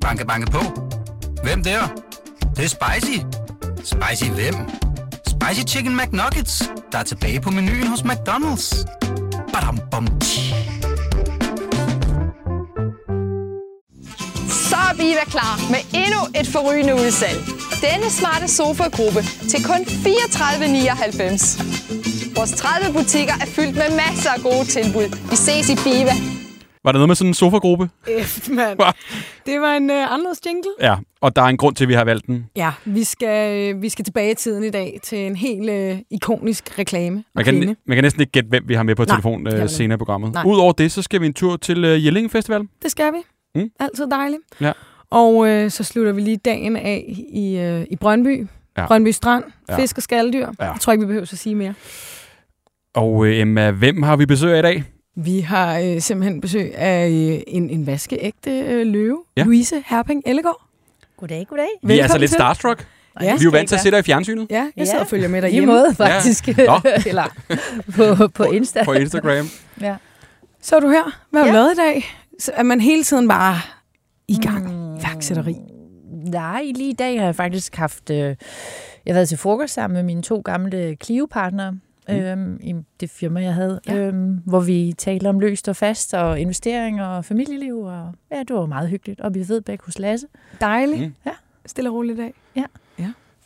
Banke, banke på. Hvem der? Det, det er spicy. Spicy hvem? Spicy Chicken McNuggets, der er tilbage på menuen hos McDonald's. Badum, bom. Så er Viva klar med endnu et forrygende udsalg. Denne smarte sofa-gruppe til kun 34,99. Vores 30 butikker er fyldt med masser af gode tilbud. Vi ses i Viva. Var der noget med sådan en sofagruppe? F, mand. Det var en uh, anderledes jingle. Ja, og der er en grund til, at vi har valgt den. Ja, vi skal, øh, vi skal tilbage i tiden i dag til en helt uh, ikonisk reklame. Man kan, man kan næsten ikke gætte, hvem vi har med på Nej, telefon man senere i programmet. Nej. Udover det, så skal vi en tur til uh, Jelling Festival. Det skal vi. Mm. Altid dejligt. Ja. Og øh, så slutter vi lige dagen af i, øh, i Brøndby. Ja. Brøndby Strand. Ja. Fisk og skalddyr. Ja. Jeg tror ikke, vi behøver at sige mere. Og uh, Emma, hvem har vi besøg af i dag? Vi har øh, simpelthen besøg af øh, en, en vaskeægte øh, løve. Ja. Ja. Louise Herping Ellegaard. Goddag, goddag. Vi er altså lidt til. starstruck. Ja. Vi er jo vant til at se dig i fjernsynet Ja, jeg Ja. sidder og følger med I derhjemme. måde, faktisk. Nå. Eller på, på Insta. på Instagram. Ja. Så er du her. Hvad har du Ja. lavet i dag? Så er man hele tiden bare i gang. Mm. Iværksætteri. Nej, lige i dag har jeg faktisk haft... Øh, jeg har været til frokost sammen med mine to gamle Clio-partnere mm. øhm, i det firma, jeg havde, Ja. ja. øhm, hvor vi talte om løst og fast og investeringer og familieliv. Og, ja, det var meget hyggeligt. Og vi ved begge hos Lasse. Dejligt. Mm. Ja. Stille og roligt i dag.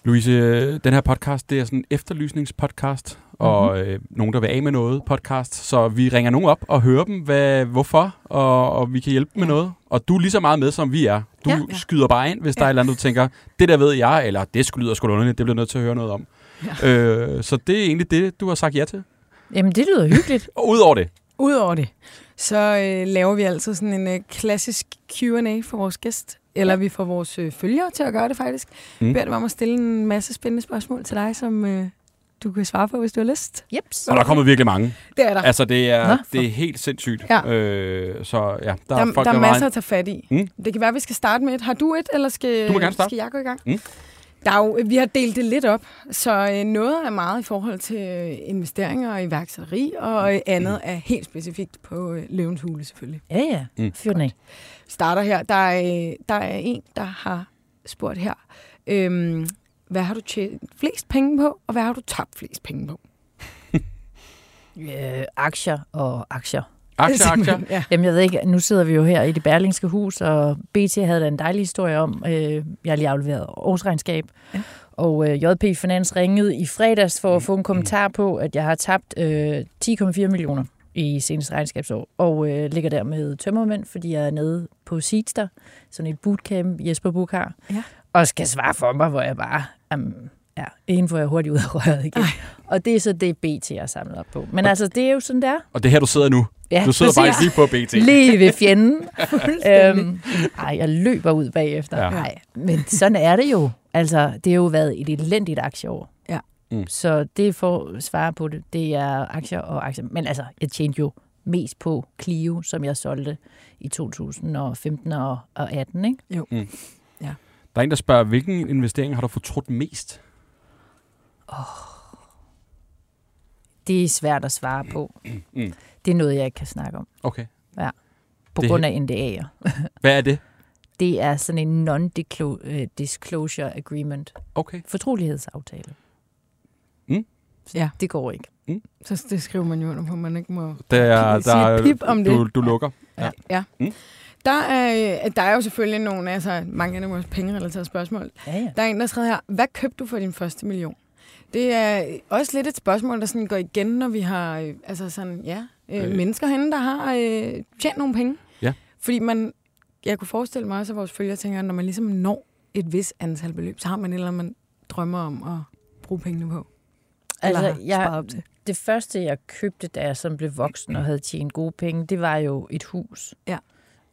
Louise, øh, den her podcast, det er sådan en efterlysningspodcast, og øh, nogen, der vil af med noget podcast. Så vi ringer nogen op og hører dem, hvad, hvorfor, og, og vi kan hjælpe dem med Ja. noget. Og du er lige så meget med, som vi er. Du Ja. ja. skyder bare ind, hvis ja. der er et eller andet, du tænker, det der ved jeg, eller det skulle lyder sgu underligt, det bliver nødt til at høre noget om. Ja. Øh, så det er egentlig det, du har sagt ja til. Jamen, det lyder hyggeligt. Og udover det, Udover det, så øh, laver vi altid sådan en øh, klassisk Q&A for vores gæst. Eller vi får vores øh, følgere til at gøre det faktisk. Mm. Beder dem om at stille en masse spændende spørgsmål til dig, som øh, du kan svare på, hvis du har lyst. Jeps. og der er kommet virkelig mange. Det er der. Altså, det er, Nå, det er helt sindssygt. Ja. Øh, så ja, der, der, er der, folk, der er der masser meget- at tage fat i. Mm. Det kan være, at vi skal starte med et. Har du et, eller skal, Du må gerne starte. skal jeg gå i gang? Mm. Der er jo, vi har delt det lidt op, så øh, noget er meget i forhold til øh, investeringer og iværksætteri, og øh, andet er helt specifikt på øh, løvens hule selvfølgelig. Ja, ja. Mm. Fyr den af. Starter her. Der er, øh, der er en, der har spurgt her, øhm, hvad har du tjent flest penge på, og hvad har du tabt flest penge på? Øh, aktier og aktier. Aktier, aktier. ja. Jamen, jeg ved ikke, nu sidder vi jo her i det berlingske hus, og BT havde da en dejlig historie om, øh, jeg har lige afleveret årsregnskab, Ja. og øh, JP Finans ringede i fredags for at få en kommentar på, at jeg har tabt øh, 10,4 millioner i seneste regnskabsår, og øh, ligger der med tømmermænd, fordi jeg er nede på Seedster, sådan et bootcamp Jesper Buch har, Ja. og skal svare for mig, hvor jeg bare, um, ja, inden får jeg hurtigt ud af røret igen. Ej. Og det er så det, BT har samlet op på. Men altså, det er jo sådan der. Og det er her, du sidder nu. Ja, Du sidder faktisk lige på BT. Lige ved fjenden. Øhm, ej, jeg løber ud bagefter. Ja. Ja. Ej, men sådan er det jo. Altså, det har jo været et elendigt aktieår. Ja. Mm. Så det for at svare på det, det er aktier og aktier. Men altså, jeg tjente jo mest på Clio, som jeg solgte i 2015 og og 18, ikke? Der er en, der spørger, hvilken investering har du fortrudt mest? Det er svært at svare på. Mm. Det er noget, jeg ikke kan snakke om, Okay. på Det- grund af NDA'er. Hvad er det? Det er sådan en non-disclosure agreement. Okay. Fortrolighedsaftale. Mm. Ja. Det går ikke. Så det skriver man jo under på, man ikke må Der, er, sige der, er- pip om du, det. du lukker. Der er, øh, der er jo selvfølgelig nogle, altså mange af dem er også pengerelaterede spørgsmål. Ja, ja. Der er en, der skriver her, hvad købte du for din første million? Det er også lidt et spørgsmål, der sådan går igen, når vi har øh, altså sådan, ja, øh, Øh. mennesker herinde, der har øh, tjent nogle penge. Ja. Fordi man, jeg kunne forestille mig også, at vores følgere tænker, at når man ligesom når et vis antal beløb, så har man et eller andet, man drømmer om at bruge pengene på. Altså, jeg, op til. det første, jeg købte, da jeg sådan blev voksen og havde tjent gode penge, det var jo et hus. Ja.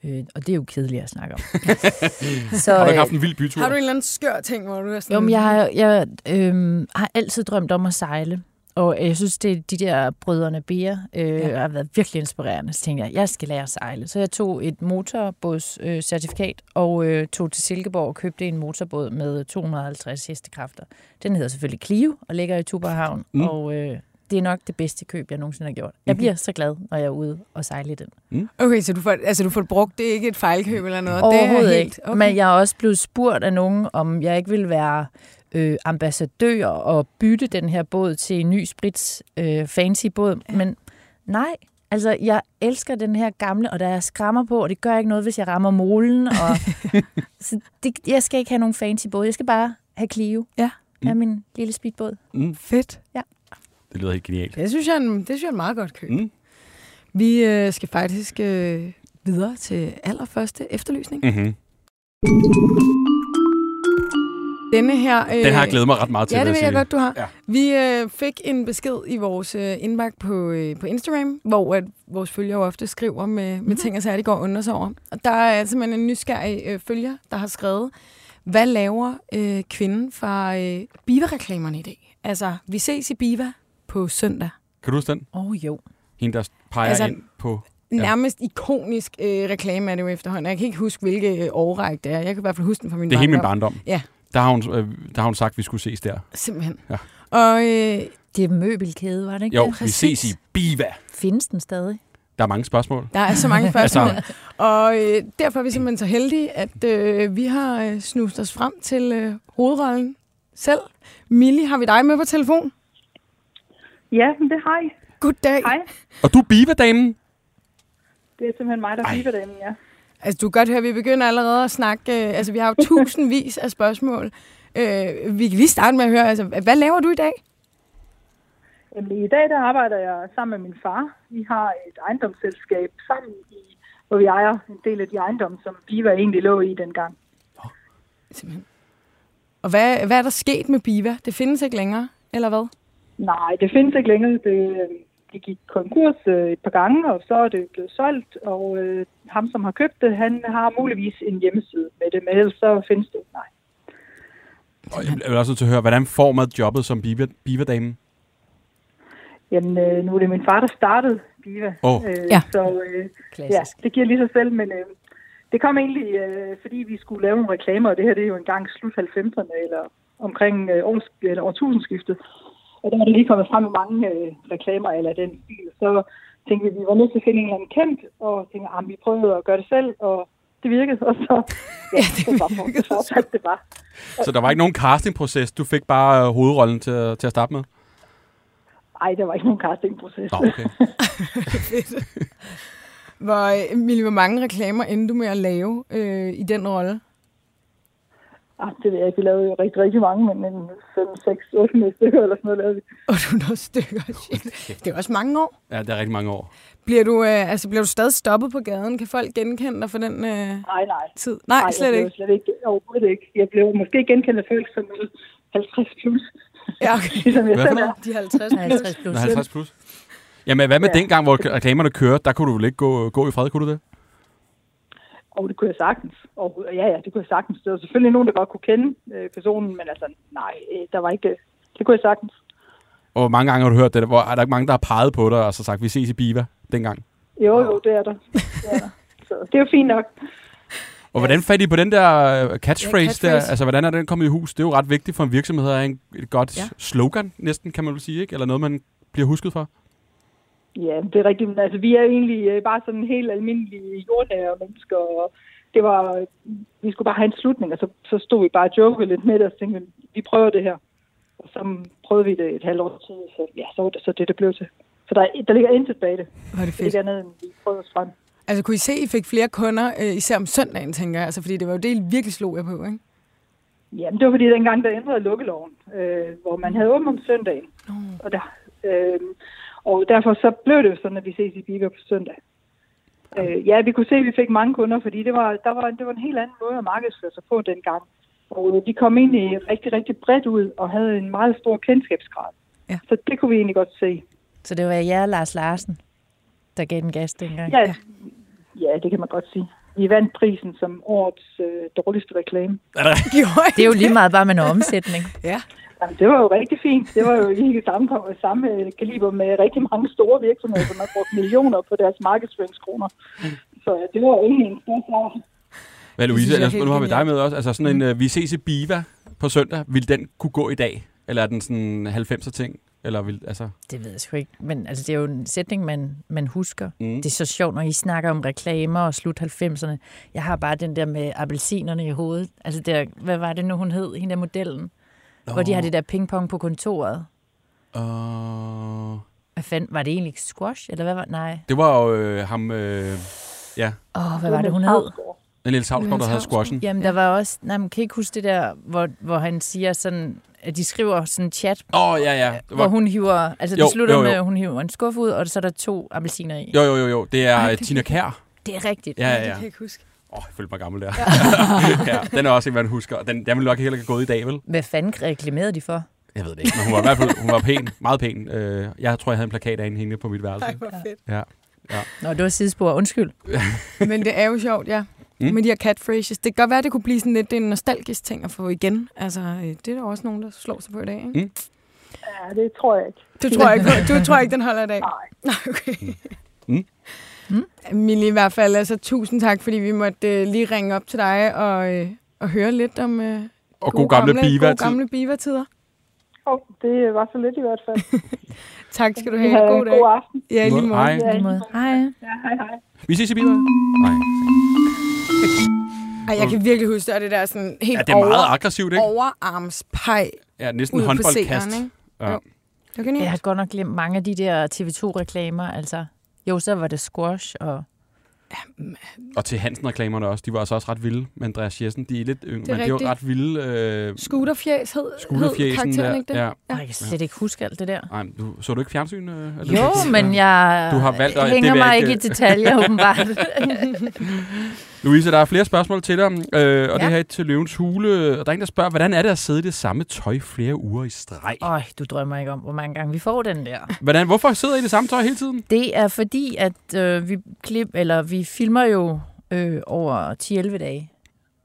Øh, og det er jo kedeligt at snakke om. så, Har du ikke øh, haft en vild bytur? Har du en eller anden skør ting, hvor du er sådan... jo, men jeg, har, jeg øh, har altid drømt om at sejle. Og jeg synes, det de der brødrene Bea øh, Ja. har været virkelig inspirerende. Så tænkte jeg, jeg skal lære at sejle. Så jeg tog et motorbådscertifikat øh, certifikat og øh, tog til Silkeborg og købte en motorbåd med 250 hestekræfter. Den hedder selvfølgelig Clio og ligger i Tuborghavn. Mm. Mm. Og øh, det er nok det bedste køb, jeg nogensinde har gjort. Jeg Mhm. bliver så glad, når jeg er ude og sejle i den. Okay, så du får, altså, du får det brugt. Det er ikke et fejlkøb eller noget. Overhovedet det er ikke. Okay. Men jeg er også blevet spurgt af nogen, om jeg ikke vil være øh, ambassadør og bytte den her båd til en ny sprits øh, fancy båd. Men nej, altså jeg elsker den her gamle, og der er skrammer på, og det gør ikke noget, hvis jeg rammer molen. Og, så det, jeg skal ikke have nogen fancy båd. Jeg skal bare have Clio. Ja. Er min lille speedbåd. Mm, Fedt. Det lyder helt genialt. Det synes jeg, er en- det synes jeg er en meget godt køb. Mm. Vi øh, skal faktisk øh, videre til allerførste efterlysning. Mm-hmm. Denne her... Øh, Den har jeg glædet mig ret meget til. Ja, det ved jeg godt, du har. Ja. Vi øh, fik en besked i vores øh, indbakke på, øh, på Instagram, hvor at vores følgere ofte skriver med, Mhm. med ting og sager, de går og undrer sig over. Og der er simpelthen en nysgerrig øh, følger, der har skrevet, hvad laver øh, kvinden fra øh, Biva-reklamerne i dag? Altså, vi ses i Biva på søndag. Kan du huske den? Åh oh, jo. Hende, der peger Altså, ind på... Ja. Nærmest ikonisk øh, reklame er det jo efterhånden. Jeg kan ikke huske, hvilke øh, årrække det er. Jeg kan i hvert fald huske den fra min Det er hele min barndom. barndom. Ja. Der har, hun, øh, der har hun sagt, at vi skulle ses der. Simpelthen. Ja. Og øh, Det er møbelkæde, var det ikke Jo, det? vi ses i Biva. Findes den stadig? Der er mange spørgsmål. Der er så mange spørgsmål. Altså... Og øh, derfor er vi simpelthen så heldige, at øh, vi har øh, snust os frem til øh, hovedrollen selv. Millie, har vi dig med på telefon? Ja, det har I. Goddag. Hej. Og du er Biva-damen? Det er simpelthen mig, der er damen, ja. Altså, du kan godt høre, at vi begynder allerede at snakke. Øh, altså, vi har jo tusindvis af spørgsmål. Øh, vi kan lige starte med at høre, altså, hvad laver du i dag? Jamen, I dag der arbejder jeg sammen med min far. Vi har et ejendomsselskab sammen, i, hvor vi ejer en del af de ejendomme, som Biva egentlig lå i dengang. Simpelthen. Og hvad, hvad er der sket med Biva? Det findes ikke længere, eller hvad? Nej, det findes ikke længere. Det, det gik konkurs øh, et par gange, og så er det blevet solgt. Og øh, ham, som har købt det, han har muligvis en hjemmeside med det, men ellers så findes det ikke. Nej. Og jeg vil også til at høre, hvordan får man jobbet som Biva, Biva-damen? Jamen, øh, nu er det min far, der startede Biva. Åh. Øh, Ja. Så øh, Ja, Klassisk. det giver lige sig selv, men øh, det kom egentlig, øh, fordi vi skulle lave nogle reklamer, og det her det er jo engang slut 90'erne, eller omkring øh, års, eller årtusindskiftet. Og der var det lige kommet frem med mange øh, reklamer eller den stil. Så tænkte vi, at vi var nødt til at finde en eller anden kendt, og tænkte, at vi prøvede at gøre det selv, og det virkede. Og så, ja, det, det var det fortsatte det var. Så der var ikke nogen castingproces, du fik bare øh, hovedrollen til, at- til at starte med? Ej, der var ikke nogen castingproces. Nå, okay. Hvor, Emilie, hvor mange reklamer endte du med at lave øh, i den rolle? Ah, det ved jeg ikke, vi lavede jo rigtig, rigtig mange, men en 5, 6, 8 stykker eller sådan noget lavede vi. Og du er noget stykker. Shit. Det er også mange år. Ja, det er rigtig mange år. Bliver du, øh, altså, bliver du stadig stoppet på gaden? Kan folk genkende dig for den øh, Nej, nej. tid? Nej, jeg slet blev ikke. slet ikke. Overhovedet ikke. Jeg blev måske genkendt af folk som er 50 plus. Ja, okay. ligesom jeg selv er. De 50 50 plus. Nå, 50 plus. Jamen, hvad med Ja. dengang, hvor reklamerne kørte? Der kunne du vel ikke gå, gå i fred, kunne du det? Og det kunne jeg sagtens. Og ja, ja, det kunne jeg sagtens. Der var selvfølgelig nogen, der godt kunne kende øh, personen, men altså, nej, øh, der var ikke... Det kunne jeg sagtens. Og hvor mange gange har du hørt det? Hvor er der ikke mange, der har peget på dig og så sagt, vi ses i Biva dengang? Jo, jo, det er der. Det er der. Så det er jo fint nok. Og hvordan fandt I på den der øh, catchphrase, Ja, catchphrase. der? Altså, hvordan er den kommet i hus? Det er jo ret vigtigt for en virksomhed at have en, et godt ja. slogan, næsten, kan man vel sige, ikke? Eller noget, man bliver husket for. Ja, det er rigtigt. Men altså, vi er egentlig øh, bare sådan helt almindelige jordnære mennesker, og det var, vi skulle bare have en slutning, og så, så stod vi bare og jokede lidt med det, og tænkte vi, prøver det her. Og så prøvede vi det et halvt år tid, så ja, så var det så det, det blev til. Så der, der ligger intet bag det. Var det Det er fedt. andet, end vi prøvede os frem. Altså, kunne I se, at I fik flere kunder, øh, især om søndagen, tænker jeg? Altså, fordi det var jo det, I virkelig slog jeg på, ikke? Jamen, det var fordi dengang, der ændrede lukkeloven, øh, hvor man havde åbent om søndagen. Nå. Og, der, øh, og derfor så blev det jo sådan, at vi ses i Biber på søndag. Øh, ja, vi kunne se, at vi fik mange kunder, fordi det var, der var, det var en helt anden måde at markedsføre sig på dengang. Og øh, de kom egentlig rigtig, rigtig bredt ud og havde en meget stor kendskabsgrad. Ja. Så det kunne vi egentlig godt se. Så det var jer, Lars Larsen, der gav den gas dengang. Ja, ja. ja det kan man godt sige. Vi vandt prisen som årets øh, dårligste reklame. Det er jo lige meget bare med en omsætning. Ja. Jamen, det var jo rigtig fint. Det var jo ikke samme, samme kaliber med rigtig mange store virksomheder, som har brugt millioner på deres markedsføringskroner. Så ja, det var jo egentlig en stor sejr. Hvad, Louise, jeg er ellers, nu har vi dig med også. Altså sådan en, uh, vi ses i Biva på søndag. Vil den kunne gå i dag? Eller er den sådan 90'er ting? Eller vil, altså... Det ved jeg sgu ikke. Men altså, det er jo en sætning, man, man husker. Mm. Det er så sjovt, når I snakker om reklamer og slut 90'erne. Jeg har bare den der med appelsinerne i hovedet. Altså, der, hvad var det nu, hun hed? Hende der modellen. Nå. Hvor de har det der pingpong på kontoret. Uh, Hvad fanden, var det egentlig squash? Eller hvad var Nej. det var jo øh, ham... Øh, ja, Åh, oh, hvad var det, hun hed? en lille Savsgaard, der havde squashen. Jamen, der var også... Nej, man kan ikke huske det der, hvor, hvor han siger sådan... At de skriver sådan en chat, oh, ja, ja. Det hvor var, hun hiver... Altså, det Jo, slutter jo, jo. med, at hun hiver en skuffe ud, og så er der to appelsiner i. jo, jo, jo, jo. Det er Ej, det- Tina Kær. Det er rigtigt. Ja, ja, Det ja. kan jeg ikke huske. Åh, oh, jeg følte mig gammel der. ja, den er også en, man husker. Den, den ville nok heller ikke have gået i dag, vel? Hvad fanden reklamerede de for? Jeg ved det ikke, men hun var i hvert fald hun var pæn. Meget pæn. Øh, jeg tror, jeg havde en plakat af hende hængende på mit værelse. Ej, hvor fedt. Ja. Nå, det var sidespor. Undskyld. Men det er jo sjovt, ja. Mm. Mm. Med de her catphrases. Det kan godt være, at det kunne blive sådan lidt en nostalgisk ting at få igen. Altså, øh, det er der også nogen, der slår sig på i dag, ikke? Mm. Ja, det tror jeg ikke. Du tror ikke, du tror ikke, den holder i dag? Nej. Nej, okay. Mm. Mm. Emilie, i hvert fald, altså tusind tak, fordi vi måtte øh, lige ringe op til dig og, øh, og høre lidt om øh, Og god gamle biva. gode gamle biva-tider. Oh, det var så lidt i hvert fald. Tak skal du Ha' have. God dag. god aften. Ja, lige måde. Hej. Ja, Lige måde. Hej. Ja, hej hej. Vi ses i bilen. Nej. Ej, jeg kan virkelig huske, at det der sådan helt Ja, det er meget over, aggressivt, ikke? overarmspej Ja, næsten håndboldkast. ikke? Ja. Jo. Det var genialt. Jeg har godt nok glemt mange af de der TV2-reklamer. Altså, jo, så var det squash, og Og til Hansen-reklamerne også. De var altså også ret vilde med Andreas Jessen. De er lidt yngre, Det er men de jo rigtigt. ret vilde. Øh, Scooterfjæs hed, hed karakteren, der. ikke det? Ja. ja. jeg kan slet ikke huske alt det der. Nej, du, så du ikke fjernsyn? Øh, eller? Jo, men jeg Du har valgt det hænger jeg mig ikke- ikke i detaljer, åbenbart. Louise, der er flere spørgsmål til dig, øh, og ja. det her er til Løvens Hule. Og der er en, der spørger, hvordan er det at sidde i det samme tøj flere uger i streg? Øj, du drømmer ikke om, hvor mange gange vi får den der. Hvordan, hvorfor sidder I i det samme tøj hele tiden? Det er fordi, at øh, vi, klip, eller vi filmer jo øh, over 10-11 dage.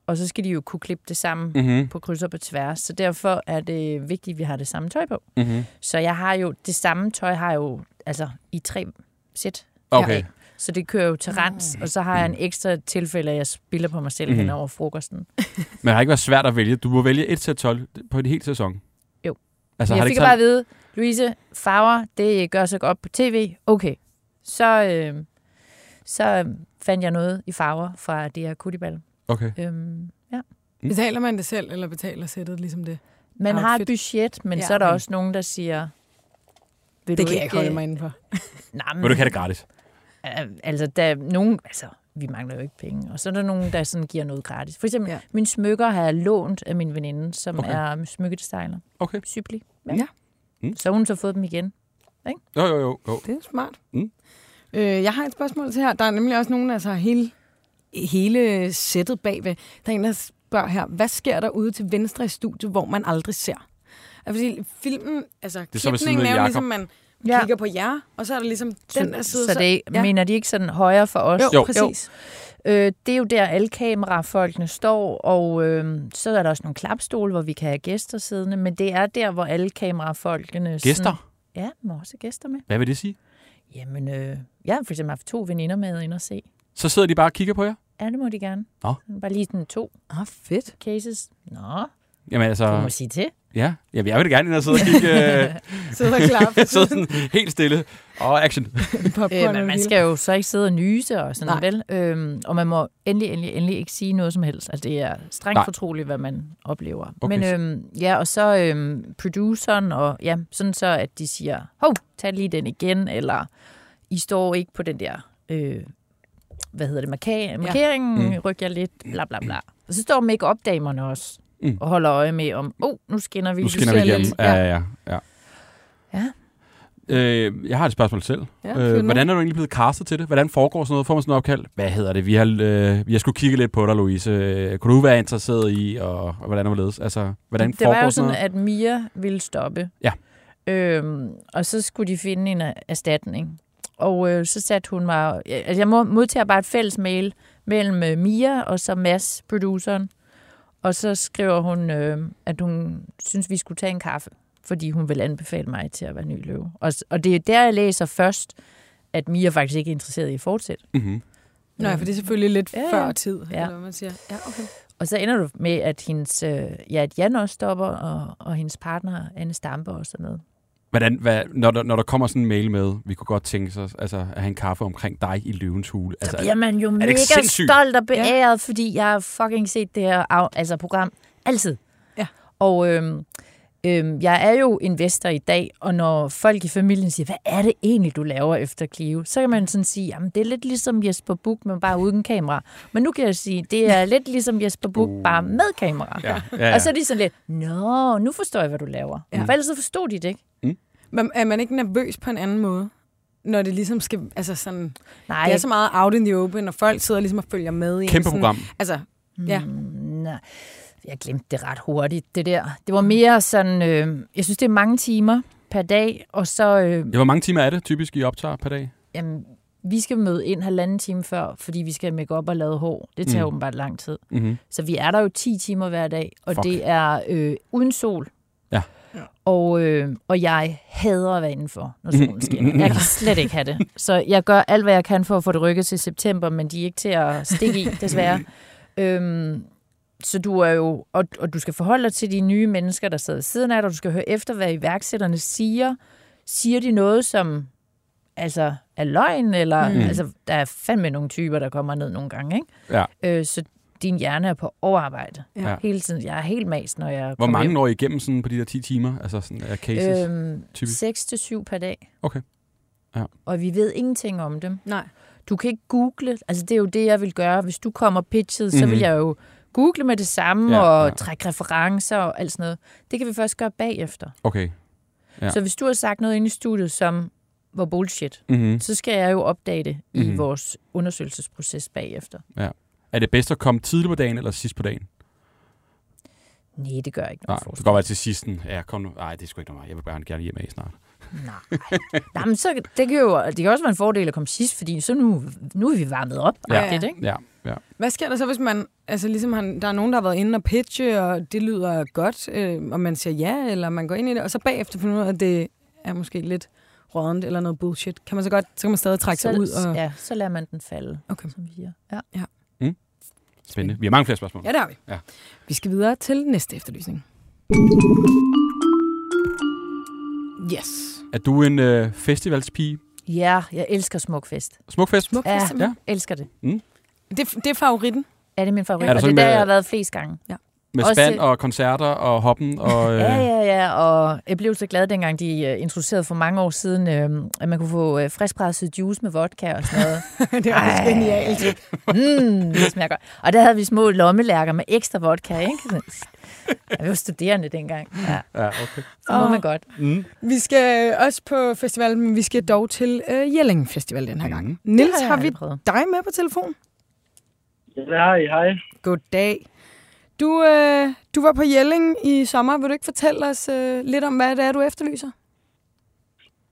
Og så skal de jo kunne klippe det sammen Mm-hmm. på kryds og på tværs. Så derfor er det vigtigt, at vi har det samme tøj på. Mm-hmm. Så jeg har jo, det samme tøj har jeg jo altså i tre sæt. Okay. Så det kører jo til rens, og så har jeg en ekstra tilfælde, at jeg spiller på mig selv mm. hen over frokosten. Men det har ikke været svært at vælge. Du må vælge et sæt tøj på en hel sæson. Jo. Altså, jeg har det fik ikke bare at vide, Louise, farver, det gør sig godt på tv. Okay. Så, øh, så fandt jeg noget i farver fra det her kutibal. Okay. Øhm, ja. Betaler man det selv, eller betaler sættet ligesom det? Man har et Outfit. budget, men Ja, så er der okay. også nogen, der siger... Vil Det du kan jeg ikke holde mig indenfor. Nej, men, Vil du ikke have det gratis? Altså, der er nogen, altså, vi mangler jo ikke penge. Og så er der nogen, der sådan giver noget gratis. For eksempel, Ja. ja. mine smykker har jeg lånt af min veninde, som Okay. er smykkedesigner. Okay. Sybli. Ja. Mm. Så hun så fået dem igen. Jo, jo, jo. jo. Det er smart. Mm. Øh, jeg har et spørgsmål til her. Der er nemlig også nogen, altså hele, hele sættet bagved. Der er en, der spørger her, hvad sker der ude til venstre i studiet, hvor man aldrig ser? Altså, fordi filmen, altså er siden klipningen af er jo Jakob. ligesom, man Ja. kigger på jer, og så er der ligesom den der side. så, så det er, ja. mener de ikke sådan højere for os? jo, Jo. jo, præcis. Øh, det er jo der, alle kamerafolkene står, og øh, så er der også nogle klapstole, hvor vi kan have gæster siddende, men det er der, hvor alle kamerafolkene... Sådan, Gæster? ja, må også have gæster med. Hvad vil det sige? Jamen, øh, jeg har for eksempel haft to veninder med ind og se. Så sidder de bare og kigger på jer? Ja, det må de gerne. Nå. Bare lige sådan to Ah, fedt. cases. Nå, Jamen altså, du må sige til. ja. Jamen, jeg vil da gerne ind og sidde og kigge. Øh, Sidder og klar sidde sådan helt stille. Og action. Øh, men man skal jo så ikke sidde og nyse og sådan noget, vel? Øhm, og man må endelig, endelig, endelig ikke sige noget som helst. Altså, det er strengt Nej. fortroligt, hvad man oplever. Okay. Men øhm, ja, og så øhm, produceren, og ja, sådan så, at de siger, hov, tag lige den igen, eller I står ikke på den der, øh, hvad hedder det, marka- markeringen, Mm. ja. ryk jer lidt, bla bla bla. Og så står make-up-damerne også, Mm. og holder øje med om, oh, nu skinner vi. Nu skinner vi lidt- Ja, ja, ja. ja. Ja. Øh, jeg har et spørgsmål selv. Ja, øh, hvordan er du egentlig blevet castet til det? Hvordan foregår sådan noget? Får man sådan noget opkald? Hvad hedder det? Vi har, øh, vi har skulle kigge lidt på dig, Louise. Øh, Kunne du være interesseret i, og, og hvordan er det? Altså, hvordan det foregår var jo sådan noget? at Mia ville stoppe. Ja. Øhm, og så skulle de finde en erstatning. Og øh, så satte hun mig... Altså, jeg modtager bare et fælles mail mellem øh, Mia og så Mads, produceren. Og så skriver hun, øh, at hun synes, vi skulle tage en kaffe, fordi hun vil anbefale mig til at være ny løve. Og, og det er der, jeg læser først, at Mia faktisk ikke er interesseret i at fortsætte. Mm-hmm. Nå, ja, for det er selvfølgelig lidt Ja, ja. før tid, Ja. eller hvad man siger. Ja, okay. Og så ender du med, at hendes, øh, ja, at Jan også stopper, og, og hendes partner, Anne Stampe og sådan noget. Hvordan, hvad, når, der, når der kommer sådan en mail med, vi kunne godt tænke sig altså, at have en kaffe omkring dig i løvens hule. Altså, Så bliver man jo mega stolt og beæret, ja. fordi jeg har fucking set det her af, altså program altid. Ja. Og øhm, øhm, jeg er jo investor i dag, og når folk i familien siger, hvad er det egentlig, du laver efter Clio? Så kan man sådan sige, jamen det er lidt ligesom Jesper Buch, men bare uden kamera. Men nu kan jeg sige, det er lidt ligesom Jesper Buch, Uh. bare med kamera. ja, ja, ja. Og så er de sådan lidt, nå, nu forstår jeg, hvad du laver. Ja. For ellers så forstod de det ikke. Men er man ikke nervøs på en anden måde? Når det ligesom skal, altså sådan, Nej, det er så meget out in the open, og folk sidder ligesom og følger med i en Kæmpe sådan, program. Altså, ja. Nej, jeg glemte det ret hurtigt, det der. Det var mere sådan, øh, jeg synes, det er mange timer per dag, og så, øh, Ja, hvor mange timer er det typisk, I optager per dag? jamen, vi skal møde ind halvanden time før, fordi vi skal make op og lave hår. Det tager Mm. mm. åbenbart lang tid. Mm-hmm. Så vi er der jo 10 timer hver dag, og Fuck. det er øh, uden sol. Ja. Og, øh, og jeg hader at være indenfor, når solen skinner. Jeg kan slet ikke have det. Så jeg gør alt, hvad jeg kan for at få det rykket til september, men de er ikke til at stikke i, desværre. øhm, så du er jo, og, og du skal forholde dig til de nye mennesker, der sidder siden af dig, og du skal høre efter, hvad iværksætterne siger. Siger de noget, som altså er løgn, eller mm. altså, der er fandme nogle typer, der kommer ned nogle gange, ikke? Ja. Øh, så din hjerne er på overarbejde Ja. hele tiden. Jeg er helt mas, når jeg Hvor mange hjem. når I igennem sådan på de der 10 timer? Altså sådan er cases? Øh, Øhm, typisk? 6 til 7 per dag. Okay. Ja. Og vi ved ingenting om dem. Nej. Du kan ikke google. Altså, det er jo det, jeg vil gøre. Hvis du kommer pitchet, så Mhm. vil jeg jo google med det samme Ja, ja, og ja. ja. trække referencer og alt sådan noget. Det kan vi først gøre bagefter. Okay. Ja. Ja. Så hvis du har sagt noget inde i studiet, som var bullshit, Mm-hmm. så skal jeg jo opdage det Mhm. i vores undersøgelsesproces bagefter. Er det bedst at komme tidligt på dagen eller sidst på dagen? Nej, det gør ikke Nej, noget det forskel. kan være til sidsten. Ja, kom nu. Nej, det er sgu ikke noget. Jeg vil bare gerne hjem af snart. Nej. Nej, men så, det, kan jo, det kan også være en fordel at komme sidst, fordi så nu, nu er vi varmet op. Ja. Ja. Det, ikke? Ja, ja. Hvad sker der så, hvis man, altså ligesom han, der er nogen, der har været inde og pitche, og det lyder godt, øh, og man siger ja, eller man går ind i det, og så bagefter finder man ud af, at det er måske lidt rådent eller noget bullshit. Kan man så godt, så kan man stadig trække sig ud? Og... Ja, så lader man den falde, Okay. som vi siger. Ja. Spændende. Vi har mange flere spørgsmål. Ja, det har vi. Ja. Vi skal videre til næste efterlysning. Yes. Er du en øh, festivalspige? ja, jeg elsker Smukfest. Smukfest? Smuk Ja, fest, ja. ja. elsker det. Det, det er favoritten. Er det min favorit? Er og det er der, jeg har været flest gange. Med Også- spand og koncerter og hoppen og... Øh, Ja, ja, ja, og jeg blev så glad, dengang de uh, introducerede for mange år siden, øh, at man kunne få uh, friskpresset juice med vodka og sådan noget. det er også genialt. mm, det smager godt. Og der havde vi små lommelærker med ekstra vodka, ikke? Jeg var studerende dengang. Ja, Ja, okay. så må Åh. man godt. Mm. Vi skal også på festival, men vi skal dog til øh, Jelling Festival den her gang. Mhm. Nils, har, vi prøvet. dig med på telefon? Ja, hej, hej. Goddag. Du, øh, du var på Jelling i sommer. Vil du ikke fortælle os øh, lidt om, hvad det er, du efterlyser?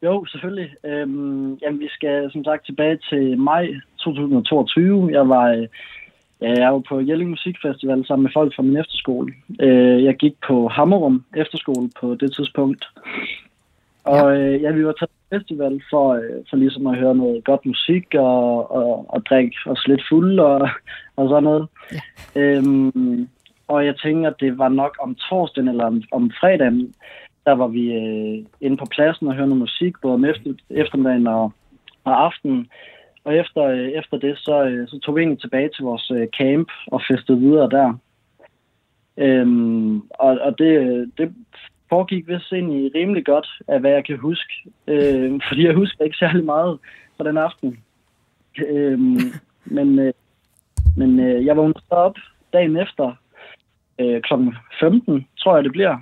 Jo, selvfølgelig. Øhm, jamen, vi skal som sagt tilbage til maj 2022. Jeg var, øh, jeg var på Jelling Musikfestival sammen med folk fra min efterskole. Øh, jeg gik på Hammerum efterskole på det tidspunkt. Og øh, ja, vi var taget på festival for, øh, for ligesom at høre noget godt musik og, og, og drikke os lidt fuld og, og sådan noget. Ja. Øhm, og jeg tænker, at det var nok om torsdagen eller om, om fredagen, der var vi øh, inde på pladsen og hørte noget musik, både om efter, eftermiddagen og, og aftenen. Og efter, øh, efter det, så, øh, så tog vi egentlig tilbage til vores øh, camp og festede videre der. Øhm, og og det, det foregik vist egentlig rimelig godt, af hvad jeg kan huske. Øh, fordi jeg husker ikke særlig meget fra den aften. Øhm, men øh, men øh, jeg vågnede op dagen efter øh, kl. 15, tror jeg det bliver.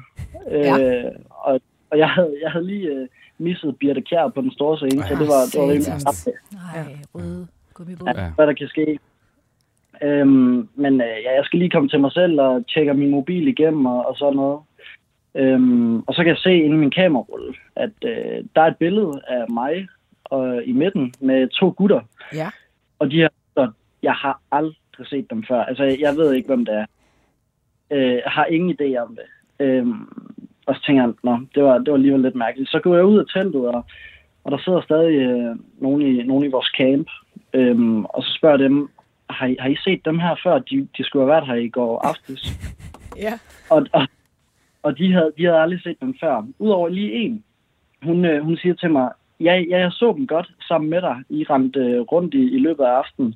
Øh, og, og jeg havde, jeg havde lige øh, misset Birte Kjær på den store scene, så det var, det var rimelig Nej, røde gummibåd. Ja. hvad der kan ske. Øhm, men øh, ja, jeg skal lige komme til mig selv og tjekke min mobil igennem og, og sådan noget. Øhm, og så kan jeg se inde i min kamerarulle, at øh, der er et billede af mig og, i midten med to gutter. Ja. Og de her jeg har aldrig set dem før. Altså, jeg ved ikke, hvem det er. Øh, har ingen idé om det. Øhm, og så tænker jeg, nå, det var, det var alligevel lidt mærkeligt. Så går jeg ud af teltet, og, og der sidder stadig øh, nogen, i, nogen i vores camp. Øhm, og så spørger jeg dem, har I, har I set dem her før? De, de skulle have været her i går aftes. Ja. Og, og, og de, havde, de havde aldrig set dem før. Udover lige en. hun, øh, hun siger til mig, ja, ja, jeg så dem godt sammen med dig. I ramte øh, rundt i, i løbet af aftenen.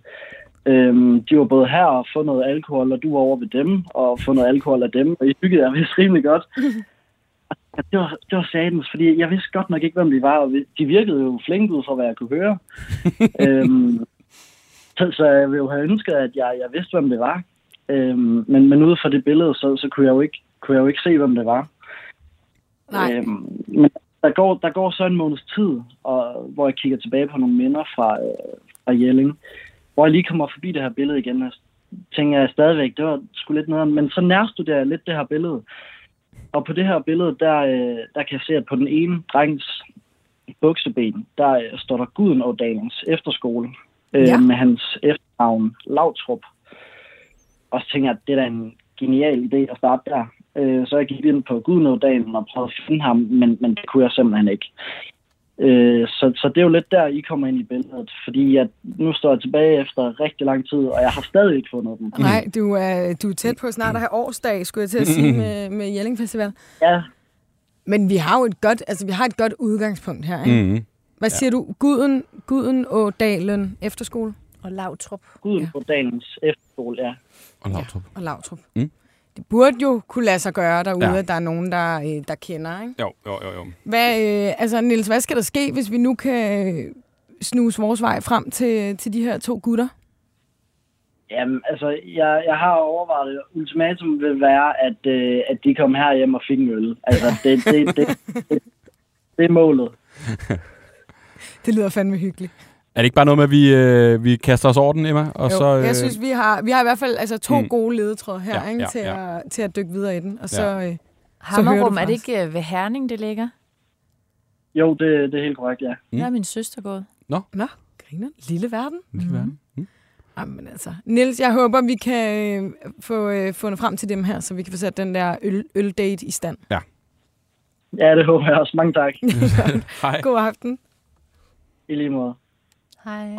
Øhm, de var både her og få noget alkohol, og du var over ved dem, og få noget alkohol af dem, og I hyggede jer vist rimelig godt. Og det var, det var satans, fordi jeg vidste godt nok ikke, hvem de var, og vi- de virkede jo flinke ud fra, hvad jeg kunne høre. øhm, så, så jeg ville jo have ønsket, at jeg, jeg vidste, hvem det var. Øhm, men, men ud fra det billede, så, så kunne, jeg jo ikke, kunne jeg jo ikke se, hvem det var. Nej. Øhm, men der går, der går så en måneds tid, og, hvor jeg kigger tilbage på nogle minder fra, øh, fra Jelling, hvor jeg lige kommer forbi det her billede igen, og tænker jeg stadigvæk, det var sgu lidt noget, men så nærstuderer jeg lidt det her billede. Og på det her billede, der, øh, der kan jeg se, at på den ene drengs bukseben, der øh, står der Gudenådalens efterskole, øh, Ja. ja. med hans efternavn Lautrup. Og så tænker jeg, at det er da en genial idé at starte der. Øh, så jeg gik ind på Gudenådalen og prøvede at finde ham, men, men det kunne jeg simpelthen ikke. Øh, så, så det er jo lidt der, I kommer ind i billedet, fordi at nu står jeg tilbage efter rigtig lang tid, og jeg har stadig ikke fundet dem. Nej, du er, du er tæt på snart at have årsdag, skulle jeg til at sige, med, med Jelling Festival. Ja, Men vi har jo et godt, altså, vi har et godt udgangspunkt her, ikke? Mm. Mm. Hvad siger du? Guden, Guden og Dalen Efterskole Og Lavtrup. Gudenådalens efterskole, ja. Og Lautrup. og Lavtrup. Mm. Det burde jo kunne lade sig gøre derude, Ja. at der er nogen, der, øh, der kender, ikke? Jo, jo, jo, jo. Hvad, øh, altså, Niels, hvad skal der ske, hvis vi nu kan øh, snuse vores vej frem til, til de her to gutter? Jamen, altså, jeg, jeg har overvejet det. Ultimatum vil være, at, øh, at de kom her hjem og fik en øl. Altså, det, det, det, det, det er målet. Det lyder fandme hyggeligt. Er det ikke bare noget med, at vi, øh, vi kaster os over den, Emma? Og jo, så, øh, jeg synes, vi har, vi har i hvert fald altså, to Mm. mm. gode ledetråde her, Ja, ikke, ja, til, ja. At, til at dykke videre i den. Og så, Ja. øh, hører du Hammerum, er det ikke øh, ved Herning, det ligger? Jo, det, det er helt korrekt, ja. Mm. Mm. Der er min søster gået. Nå, griner. Lille verden. Lille verden. Mm. Jamen altså. Niels, jeg håber, vi kan øh, få øh, fundet frem til dem her, så vi kan få sat den der øl, øldate i stand. Ja, det håber jeg også. Mange tak. Hej. God aften. I lige måde. Hej.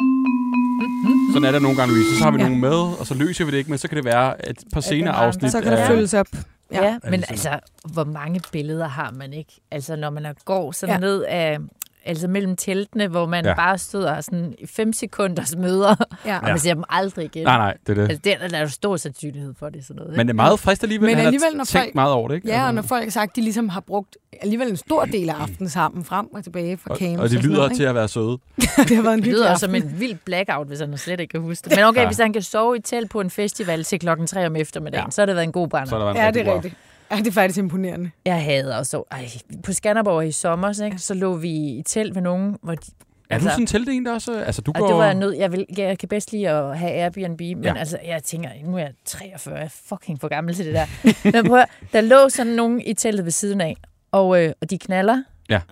Sådan er det nogle gange, Louise. Så har vi Ja. nogen med, og så løser vi det ikke, men så kan det være et par senere afsnit. Så kan der af- følges op. Ja, Ja. men altså, hvor mange billeder har man ikke? Altså, når man er- går sådan ja. ned af, altså mellem teltene, hvor man Ja. bare stod og sådan fem sekunders møder, Ja. og man ser dem aldrig igen. Nej, nej, det er det. Altså, der, der er jo stor sandsynlighed for det, sådan noget. Men det er meget frist alligevel. Men alligevel, når tænkt folk- meget over det, ikke? Ja, og Altså, når folk har sagt, de ligesom har brugt alligevel en stor del af aftenen sammen, frem og tilbage fra og, camps. og det sådan lyder noget, til at være søde. ikke? det har været en det lyder aften. som en vild blackout, hvis han slet ikke kan huske det. Men okay, Ja. hvis han kan sove i telt på en festival til klokken 3 om eftermiddagen, Ja. så har det været en god brænder. Så har der været en Ja, det er rigtigt. Ja, det er faktisk imponerende. Jeg hader også. Ej, på Skanderborg i sommer, ikke? så lå vi i telt med nogen, hvor de, Er du sådan en teltein, der også? Altså, du Og går... det var jeg nødt. Jeg, vil, jeg kan bedst lide at have Airbnb, men Ja. ja. altså, jeg tænker, nu er jeg 43, jeg er fucking for gammel til det der. men prøv at, der lå sådan nogen i teltet ved siden af, og, øh, og de knaller,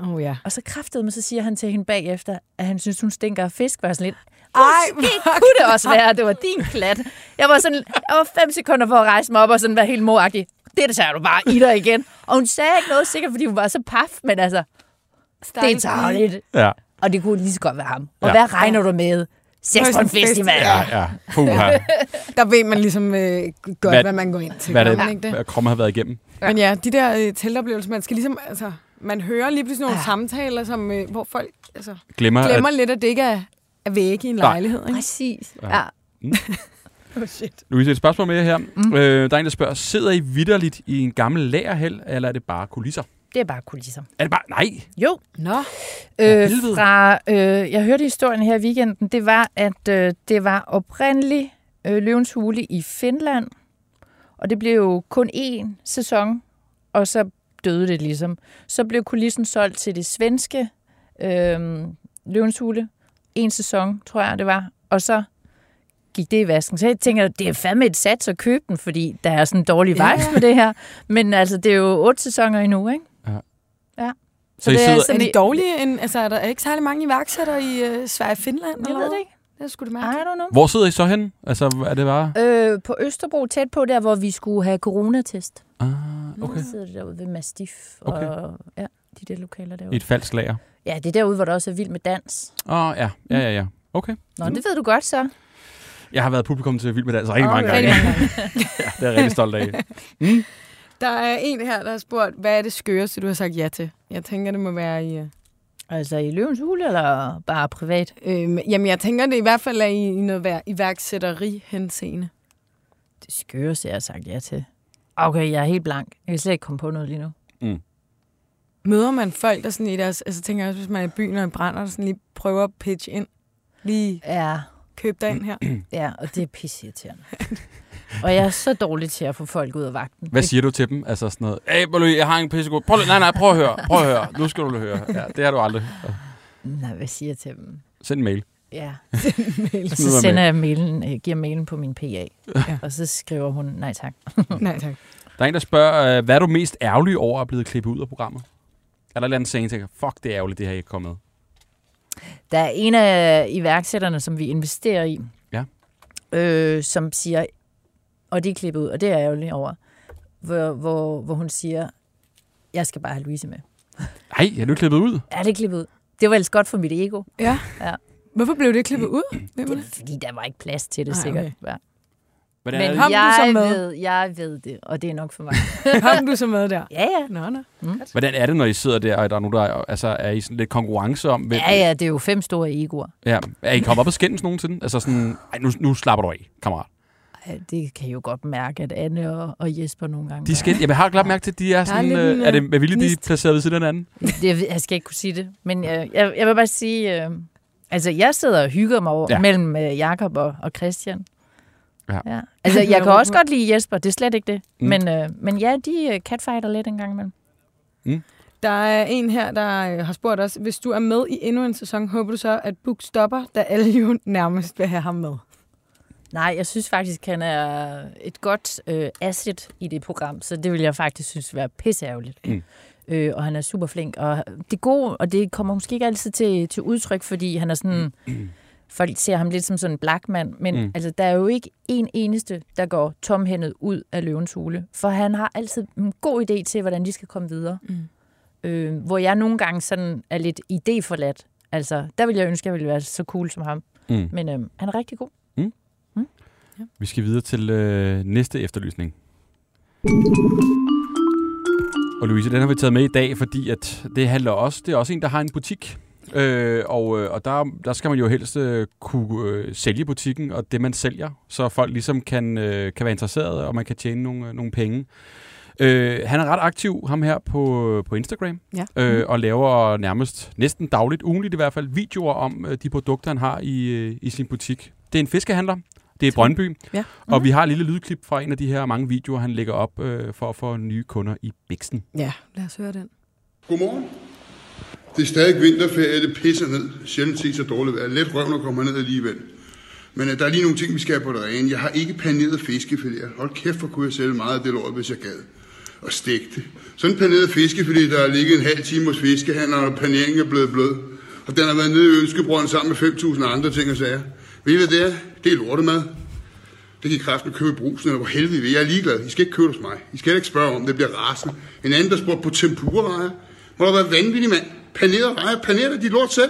Åh oh, ja. og så kræftede mig, så siger han til hende bagefter, at han synes, hun stinker af fisk, var sådan lidt, Ej, måske kunne det også være, at det var din klat. Jeg var sådan, jeg var fem sekunder for at rejse mig op og sådan være helt moragtig. Det der tager du bare i dig igen. Og hun sagde ikke noget sikkert, fordi hun var så paf, men altså, det tager lidt. Ja, Og det kunne lige så godt være ham. Og Ja. ja. hvad regner du med? Sex på en festival. ja, ja. Puha. Der ved man ligesom øh, godt, Hvad- hvad, man går ind til. Hvad er man ikke det, hvad Kromme har været igennem? Men ja, de der øh, teltoplevelser, man skal ligesom, altså, man hører lige pludselig nogle Ja. samtaler, som, øh, hvor folk altså, Glemmer, glemmer at lidt, at det ikke er, er vægge i en Nej. lejlighed. Ikke? Præcis. Ja. Ja. Oh, shit. Louise, et spørgsmål med jer her. Mm. Øh, der er en, der spørger, sidder I vidderligt i en gammel lagerhæld, eller er det bare kulisser? Det er bare kulisser. Er det bare... Nej! Jo. Nå, Øh, fra, øh, jeg hørte historien her i weekenden, det var, at øh, det var oprindeligt øh, Løvens Hule i Finland, og det blev jo kun én sæson, og så døde det ligesom. Så blev kulissen solgt til det svenske øh, Løvens Hule. En sæson, tror jeg, det var. Og så gik det i vasken. Så jeg tænker, det er fandme et sats at købe den, fordi der er sådan en dårlig Ja. vibes på det her. Men altså, det er jo otte sæsoner endnu, ikke? Ja. Ja. Så Så, I det er sidder- er sådan, de dårlige? En, altså, er der ikke særlig mange iværksættere i øh, Sverige og Finland? Jeg eller ved det ikke. Det skulle det I mærke. don't know. Hvor sidder I så hen? Altså, er det bare... Øh, på Østerbro, tæt på der, hvor vi skulle have coronatest. Ah, Okay. Så sidder det derude ved Mastiff Okay. og ja, de der lokaler I derude. et falsk lager. Ja, det er derude, hvor der også er vild med dans. Åh, oh, ja. Ja, ja, ja. Okay. Nå, det ved du godt så. Jeg har været publikum til Vild med Dans rigtig mange Okay. gange. Rigtig mange gange. ja, det er jeg rigtig stolt af. Der er en her, der har spurgt, hvad er det skøreste, du har sagt ja til? Jeg tænker, det må være i, øh, Altså i løvens hule, eller bare privat? Øhm, jamen, jeg tænker, det i hvert fald er i, i noget vær- iværksætteri henseende. Det skøreste, jeg har sagt ja til. Okay, jeg er helt blank. Jeg kan slet ikke komme på noget lige nu. Møder man folk, der sådan i deres... Altså, tænker jeg også, hvis man er i byen og brænder, der sådan lige prøver at pitch ind. Lige Ja, køb dig ind her. ja og det er pisseirriterende. og jeg er så dårlig til at få folk ud af vagten. Hvad siger du til dem? Altså sådan noget, hey, Bolly, jeg har en pissegod... Prøv, nej, nej, prøv at høre. Prøv at høre. Nu skal du høre. Ja, det har du aldrig. Nej, hvad siger jeg til dem? Send en mail. Ja. Smider Så med. sender jeg mailen, øh, giver mailen på min PA. Ja. Og så skriver hun, nej tak. Nej, tak. Der er en, der spørger, øh, hvad er du mest ærgerlig over at blive klippet ud af programmet? Er der et eller andet scene, tænker, fuck, det er ærgerligt, det her ikke er kommet? Der er en af iværksætterne, som vi investerer i, Ja. øh, som siger, og det er klippet ud, og det er jeg ærgerlig over, hvor, hvor, hvor hun siger, jeg skal bare have Louise med. Ej, er du klippet ud? Er det er klippet ud? Det var ellers godt for mit ego. Ja. Ja. Hvorfor blev det klippet ud? Hvem Det det? fordi der var ikke plads til det, Nej, sikkert. okay. Ja. Hvordan Men er? Ham du så jeg med? ved, jeg ved det, og det er nok for mig. Kom du så med der? ja, ja. Nå, nå. Hvordan er det, når I sidder der, og der er nogen, der er, altså, er I sådan lidt konkurrence om, hvem, Ja, ja, det er jo fem store egoer. ja. Er I kommet op og skændes nogensinde? Altså sådan, ej, nu, nu slapper du af, kammerat. Ej, Det kan jeg jo godt mærke, at Anne og, og Jesper nogle gange De skænd, jeg har klart mærke til, at de er sådan, lidt øh, er det med vilje, de er placeret ved siden af hinanden? Det, jeg skal ikke kunne sige det, men jeg, jeg, jeg vil bare sige, øh, altså jeg sidder og hygger mig over, ja. mellem øh, Jakob og, og Christian. Ja. ja. Altså jeg kan også godt lide Jesper, det er slet ikke det. Mm. Mm. Men, øh, men ja, de øh, catfighter lidt en gang imellem. Der er en her, der øh, har spurgt os, hvis du er med i endnu en sæson, håber du så, at Book stopper, da alle jo nærmest vil have ham med? Nej, jeg synes faktisk, han er et godt øh, asset i det program, så det vil jeg faktisk synes være pisseærgerligt. Mm. Øh, og han er super flink. Og det gode, og det kommer måske ikke altid til, til udtryk, fordi han er sådan... Folk ser ham lidt som sådan en black mand, men Mm. mm. altså, der er jo ikke en eneste, der går tomhændet ud af løvens hule. For han har altid en god idé til, hvordan de skal komme videre. Mm. Øh, hvor jeg nogle gange sådan er lidt idéforladt. Altså, der vil jeg ønske, at jeg ville være så cool som ham. Mm. Men øh, han er rigtig god. Vi skal videre til øh, næste efterlysning. Og Louise, den har vi taget med i dag, fordi at det handler også, det er også en, der har en butik. Øh, og øh, og der, der skal man jo helst øh, kunne øh, sælge butikken og det, man sælger, så folk ligesom kan, øh, kan være interesserede, og man kan tjene nogle, øh, nogle penge. Øh, han er ret aktiv, ham her, på, på Instagram, Ja. øh, og laver nærmest næsten dagligt, ugenligt i hvert fald, videoer om øh, de produkter, han har i, øh, i sin butik. Det er en fiskehandler. Det er i Brøndby. Ja. Og vi har et lille lydklip fra en af de her mange videoer, han lægger op øh, for at få nye kunder i Bixen. Ja, lad os høre den. Godmorgen. Det er stadig vinterferie, det pisser ned. Sjældent set så dårligt vejr. Let røv, når kommer ned alligevel. Men øh, der er lige nogle ting, vi skal have på det rene. Jeg har ikke paneret fiskefilet. Hold kæft, for kunne jeg sælge meget af det lort, hvis jeg gad. Og stegt det. Sådan en paneret fiskefilet, der har ligget en halv time hos fiskehandleren, og paneringen er blevet blød. Og den har været nede i ønskebrønden sammen med 5.000 andre ting og sager. Ved I, hvad det er? Det er lortemad. Det kan I kraften købe i brusen, eller hvor helvede vi. Jeg er ligeglad. I skal ikke købe hos mig. I skal ikke spørge om, det bliver rasende. En anden, der spurgte på tempura-rejer. Må der være vanvittig, mand. Paneret rejer. Paner de lort selv.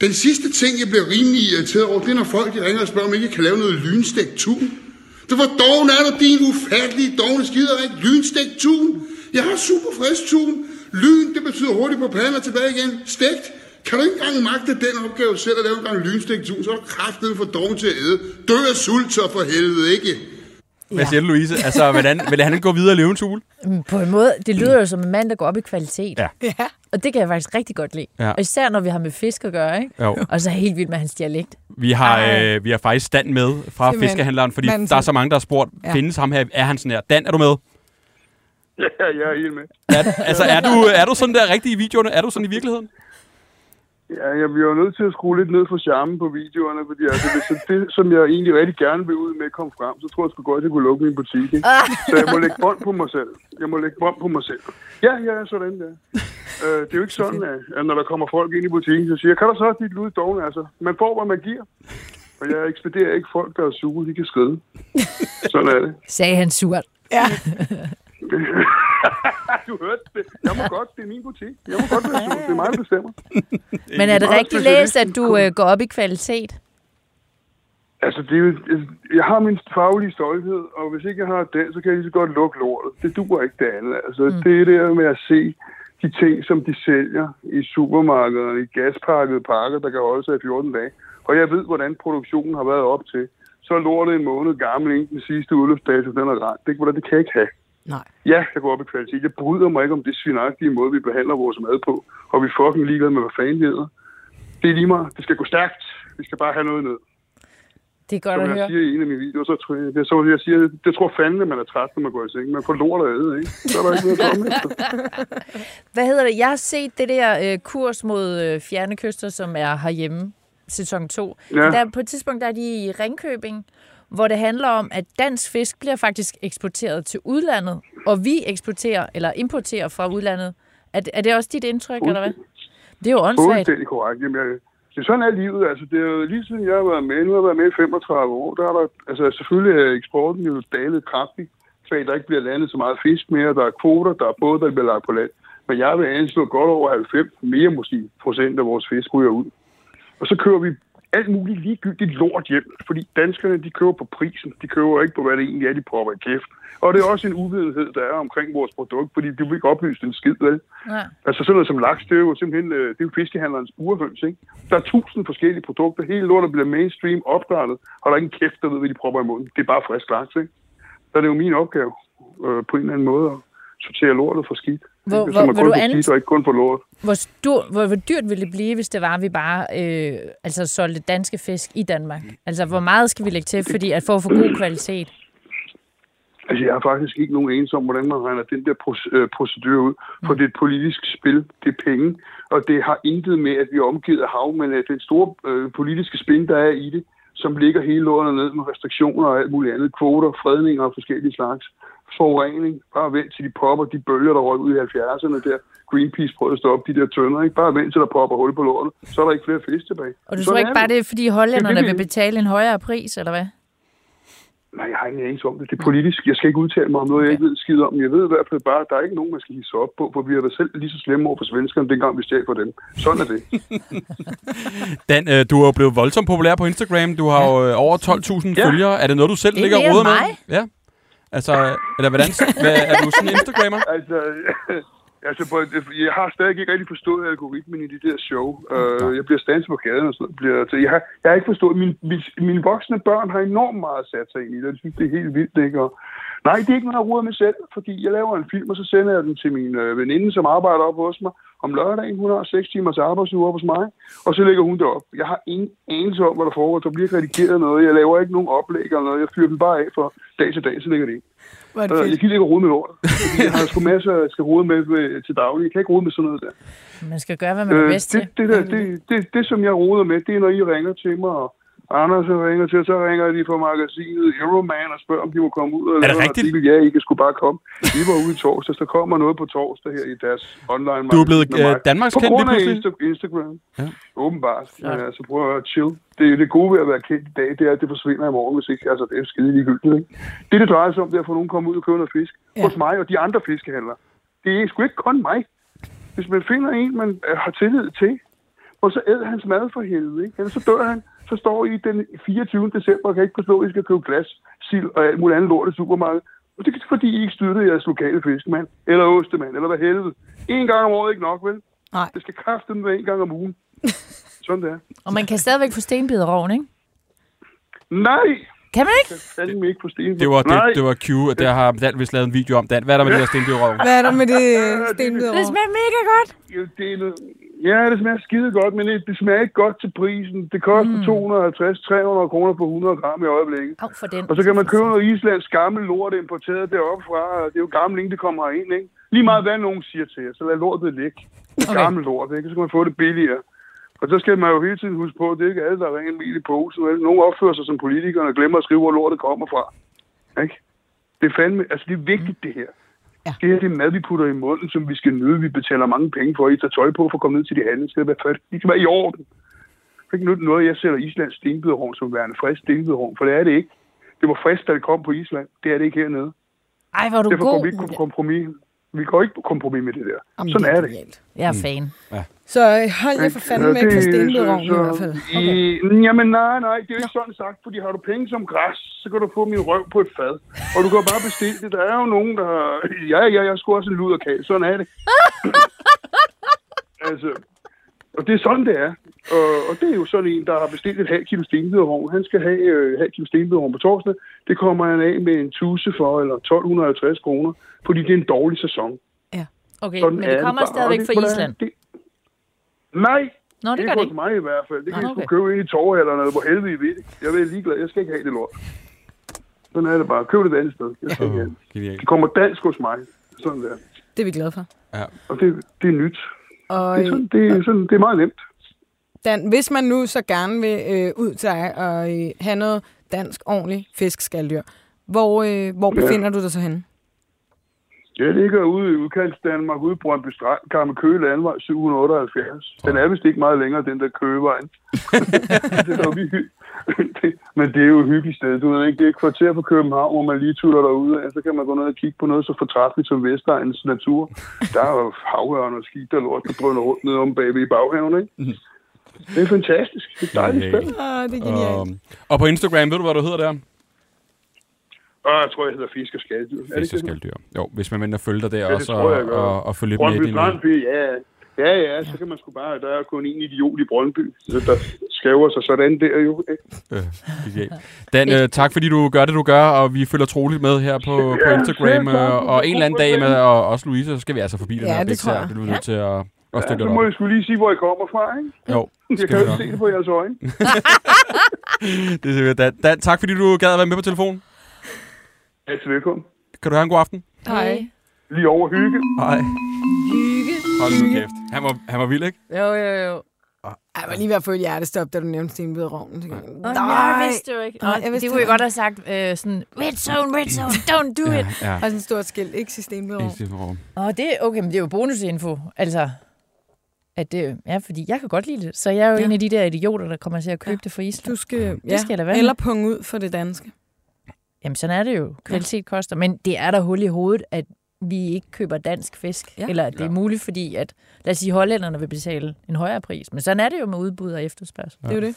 Den sidste ting, jeg bliver rimelig irriteret over, det er, når folk de ringer og spørger, om jeg kan lave noget lynstegt tun. Du, hvor doven er du, din ufattelige dogne skider ikke. Lynstegt tun. Jeg har super frisk tun. Lyn, det betyder hurtigt på panden og tilbage igen. Stegt. Kan du ikke engang magte den opgave selv at lave en gang lynstegt tun, så er du kraftedet for doven til at æde. Dø af sult, så for helvede ikke. Hvad siger du, Louise? Altså, hvordan, vil han gå videre i løvens hule? Mm, På en måde, det lyder jo som en mand, der går op i kvalitet. Ja. Ja. Og det kan jeg faktisk rigtig godt lide. Ja. Og især når vi har med fisk at gøre, ikke? Jo. Og så er helt vild med hans dialekt. Vi har, Ej. øh, vi har faktisk stand med fra Simpelthen. fiskehandleren, fordi Manden der er så mange, der har spurgt, Ja. findes ham her? Er han sådan her? Dan, er du med? Ja, jeg er helt med. Er, altså, er du, er du sådan der rigtig i videoerne? Er du sådan i virkeligheden? Ja, jeg bliver nødt til at skrue lidt ned for charmen på videoerne, fordi altså, hvis det, som jeg egentlig rigtig gerne vil ud med, kom frem, så tror jeg sgu godt, at jeg kunne lukke min butik. Ikke? Så jeg må lægge bånd på mig selv. Jeg må lægge bånd på mig selv. Ja, ja, sådan der. Øh, det er jo ikke sådan, at, at når der kommer folk ind i butikken, så siger jeg, kan der så også dit lyd dogne? Altså, man får, hvad man giver. Og jeg ekspederer ikke folk, der er sure, de kan skride. Sådan er det. Sagde han surt. Ja. Du hørte det. Jeg må godt, det er min butik. Jeg må godt være sur. Det er mig, der bestemmer. Men er det rigtigt læst, at du øh, går op i kvalitet? Altså, det er, jo- jeg har min faglige stolthed, og hvis ikke jeg har den, så kan jeg lige så godt lukke lortet. Det duer ikke det andet. Altså, mm. det er det med at se de ting, som de sælger i supermarkederne, i gaspakkede pakker, der kan holde sig i 14 dage. Og jeg ved, hvordan produktionen har været op til. Så er lortet en måned gammel, inden den sidste udløbsdato, den er rent. Det, det kan jeg ikke have. Nej. Ja, jeg går op i kvalitet. Jeg bryder mig ikke om det svinagtige måde, vi behandler vores mad på. Og vi fucking ligeglade med, hvad fanden det hedder. Det er lige meget. Det skal gå stærkt. Vi skal bare have noget ned. Det er godt Som at jeg høre. siger i en af mine videoer, så tror jeg, det, er så jeg siger, det tror fandme, man er træt, når man går i seng. Man får lort at æde, ikke? Så er der ikke noget at komme efter. Hvad hedder det? Jeg har set det der øh, kurs mod øh, fjerne kyster, som er herhjemme, sæson 2. Ja. Der, på et tidspunkt der er de i Ringkøbing, hvor det handler om, at dansk fisk bliver faktisk eksporteret til udlandet, og vi eksporterer eller importerer fra udlandet. Er, det- er det også dit indtryk, eller hvad? Det er jo åndssvagt. Fuldstændig korrekt. Jamen, jeg, det er sådan er livet. Altså, det er jo lige siden jeg har været med, nu har jeg været med i 35 år, der er der, altså selvfølgelig er eksporten jo dalet kraftigt, kvæg der ikke bliver landet så meget fisk mere, der er kvoter, der er både, der bliver lagt på land. Men jeg vil anslå godt over 90, mere måske, procent af vores fisk ryger ud. Og så kører vi alt muligt ligegyldigt lort hjem, fordi danskerne, de køber på prisen, de køber ikke på, hvad det egentlig er, de propper i kæft. Og det er også en uvidenhed, der er omkring vores produkt, fordi de vil ikke oplyse en skid, vel? Ja. Altså sådan noget som laks, det er jo simpelthen øh, det er jo fiskehandlerens burhøns, ikke? Der er tusind forskellige produkter. Hele lortet bliver mainstream opdrettet, og der er ingen kæft, der ved, hvad de propper i munden. Det er bare frisk laks, ikke? Så er det jo min opgave øh, på en eller anden måde at sortere lortet for skidt. Hvor- Ikke? hvor- kun du an- og ikke kun for lort. Hvor, stor, hvor, hvor dyrt ville det blive, hvis det var, at vi bare øh, altså solgte danske fisk i Danmark? Altså, hvor meget skal vi lægge til, fordi at for at få god kvalitet? Altså, jeg har faktisk ikke nogen eneste om, hvordan man regner den der øh, procedure ud. For det er et politisk spil. Det er penge. Og det har intet med, at vi er omgivet af hav, men at den store øh, politiske spin, der er i det, som ligger hele lortet ned med restriktioner og alt muligt andet. Kvoter, fredninger og forskellige slags. Forurening. Bare vent til de popper de bølger, der røg ud i 70'erne der. Greenpeace prøvede at stoppe de der tønder. Ikke? Bare vent til der popper hul på lortet. Så er der ikke flere fisk tilbage. Og du Sådan tror ikke bare, det er, fordi hollænderne Det er det, vil vi- betale en højere pris, eller hvad? Nej, jeg har ingen anelse om det. Det er politisk. Jeg skal ikke udtale mig om noget, jeg ikke ved skid om. Jeg ved i hvert fald bare, at der er ikke nogen, man skal hisse op på, for vi har været selv lige så slemme over for svenskerne, dengang vi stjal for dem. Sådan er det. Dan, øh, du er jo blevet voldsomt populær på Instagram. Du har jo øh, over 12.000 Ja. følgere. Er det noget, du selv Det er ligger og med? mig. Ja. Altså, eller hvordan? Hvad, er du sådan en Instagrammer? altså, altså jeg har stadig ikke rigtig forstået algoritmen i de der show. Uh, jeg bliver standset på gaden og sådan noget. Bliver, altså, jeg, har, jeg har ikke forstået, mine, mine, mine voksne børn har enormt meget sat sig ind i det. Jeg synes, det er helt vildt, ikke? Og, nej, det er ikke noget, jeg roder med selv, fordi jeg laver en film, og så sender jeg den til min øh, veninde, som arbejder op hos mig om lørdagen. Hun har 6 timers arbejdsuge op hos mig, og så lægger hun det op. Jeg har ingen anelse om, hvad der foregår. Der bliver redigeret noget. Jeg laver ikke nogen oplæg eller noget. Jeg fyrer den bare af for dag til dag, så ligger det ind. Hvor er det Øh, fedt. Jeg gider ikke rode med. Fordi Jeg har sgu masser, jeg skal rode med øh, til daglig. Jeg kan ikke rode med sådan noget der. Man skal gøre, hvad man er Øh, bedst til. det, det, der, det, det, det, som jeg roder med, det er, når I ringer til mig, og Anders ringer til, så ringer de fra magasinet Euroman og spørger, om de må komme ud. Og det lave en rigtigt? Artikel. Ja, I kan sgu bare komme. Vi var ude i torsdag, så kommer noget på torsdag her i deres online Du er blevet øh. Danmarks På kendt lige grund af pludselig. Insta- Instagram. Ja. Åbenbart. Men altså, prøv at chill. Det, det gode ved at være kendt i dag, det er, at det forsvinder i morgen, hvis ikke. Altså, det er skide ligegyldigt, ikke? Det, det drejer sig om, det er at få nogen komme ud og købe noget fisk. Ja. Ja. Hos mig og de andre fiskehandlere. Det er sgu ikke kun mig. Hvis man finder en, man øh, har tillid til, og så æder hans mad for helvede, ikke? Ellers så dør han. Så står I den 24. december og kan ikke forstå, at I skal købe glas, sild og alt muligt andet lort i supermarkedet. Og det er fordi, I ikke støtter jeres lokale fiskemand, eller ostemand, eller hvad helvede. En gang om året ikke nok, vel? Nej. Det skal kræfte dem en gang om ugen. Sådan det er. Og man kan stadigvæk få stenbiderovn, ikke? Nej! Kan man ikke? Fandme ikke på sten. Det var, det, det var Q, og der har Dan vist lavet en video om. Dan, hvad er der med det der stenbivrøv? Hvad er der med det Det stenbider smager mega godt. Jo, det er noget... Ja, det smager skide godt, men det, det smager ikke godt til prisen. Det koster mm. 250-300 kroner på 100 gram i øjeblikket. Au for den. Og så kan man købe noget islandsk gammel lort importeret deroppe fra. Det er jo gammel, inden det kommer ind, ikke? Lige meget hvad nogen siger til jer, så lad lortet ligge. Det er Okay. gammel lort, ikke? Så kan man få det billigere. Og så skal man jo hele tiden huske på, at det er ikke alle, der er ren mil i posen. Nogle opfører sig som politikere og glemmer at skrive, hvor lortet kommer fra. Ikke? Det er fandme, altså det er vigtigt det her. Ja. Det her det er mad, vi putter i munden, som vi skal nyde. Vi betaler mange penge for. I tager tøj på for at komme ned til de handel. Det skal være, fat- det skal være i orden. Det er ikke nytte noget, jeg sælger Islands stenbiderhorn som værende frisk stenbiderhorn, for det er det ikke. Det var frisk, da det kom på Island. Det er det ikke hernede. Ej, hvor er du Derfor går god. vi ikke på kompromis. Vi går ikke på kompromis med det der. Jamen, Sådan er det. genialt. Jeg er fan. Så øh, hold jer for fanden væk fra stenbiderovnen i hvert fald. Okay. I, jamen nej, nej, det er jo ikke sådan sagt, fordi har du penge som græs, så kan du få min røv på et fad. Og du kan bare bestille det. Der er jo nogen, der... Ja, ja, jeg skulle også en luderkage. Sådan er det. Altså, og det er sådan, det er. Og, og det er jo sådan en, der har bestilt et halvt kilo stenbiderrovn. Han skal have øh, halvt kilo stenbiderrovn på torsdag. Det kommer han af med en tusse for, eller 1250 kroner, fordi det er en dårlig sæson. Okay, Sådan men er det det kommer bare. stadigvæk fra det- Island. Det, nej, Nå, det det gør det ikke. mig i hvert fald. Det kan Nå, okay. købe ind i torvhallerne, hvor helvede I ved det. Jeg er ligeglad. Jeg skal ikke have det lort. Sådan er det bare. Køb det et andet sted. Jeg skal ikke have det. Det kommer dansk hos mig. Sådan der. Det er vi glade for. Og det, det er nyt. Og Det er, sådan, det, er sådan, det er meget nemt. Dan, hvis man nu så gerne vil øh, ud til dig og øh, have noget dansk ordentligt fiskskalddyr, hvor, øh, hvor Ja. befinder du dig så henne? Jeg ligger ude i udkants Danmark, ude i Brøndby Strand, Karme Køge Landvej 778. Den er vist ikke meget længere, den der køvevejen. det er det, men det er jo et hyggeligt sted. Du ved ikke, det er et kvarter fra København, hvor man lige tuller derude, og så kan man gå ned og kigge på noget så fortræffeligt som Vestegnens natur. Der er jo havørn og skidt og lort, der drøner rundt nede om bagved i baghaven, ikke? Det er fantastisk. Det er et dejligt sted. Åh, det er genialt. Og, og på Instagram, ved du, hvad du hedder der? Og jeg tror, jeg hedder Fisk og Skaldyr. Er ikke det? Fiskeskalddyr. Jo, hvis man vender følger der det også, og, og, og følge lidt med i Brøndby din... Ja. Ja, ja, så kan man sgu bare... Der er kun en idiot i Brøndby, så der skæver sig sådan der jo. Øh, genialt. Dan, øh, tak fordi du gør det, du gør, og vi følger troligt med her på, på Ja, Instagram. selv tak. øh, Og en eller anden dag med, og også Louise, så skal vi altså forbi den Ja, her det Big tror jeg. Det er du nødt til at, at Ja, så må jeg skulle lige sige, hvor I kommer fra, ikke? Jo, Jeg kan jo se det på jeres øjne. Det er sikkert. Dan, Dan, tak fordi du gad at være med på telefon. Altid velkommen. Kan du have en god aften? Hej. Lige over hygge. Hej. Hygge. Hold nu kæft. Han var, han var vild, ikke? Jo, jo, jo. Ej, jeg var lige ved at få et hjertestop, da du nævnte stenbiderovnen. Så tænkte jeg, Åh, jeg vidste jo ikke. Nej, Nej, jeg vidste det kunne jeg godt have sagt øh, sådan, red zone, red zone, don't do it. Ja, Og sådan et stort skilt, ikke sige stenbiderovn. ja. Åh, det, okay, men det er jo bonusinfo. Altså, at det, ja, fordi jeg kan godt lide det. Så jeg er jo Ja. ja. en af de der idioter, der kommer til at købe ja. det for Island. Du skal, det skal jeg da være. Eller punge ud for det danske. Jamen, sådan er det jo. Kvalitet koster. Men det er der hul i hovedet, at vi ikke køber dansk fisk. Ja. Ja. Eller at det er muligt, fordi at, lad os sige, hollænderne vil betale en højere pris. Men sådan er det jo med udbud og efterspørgsel. Det er jo det.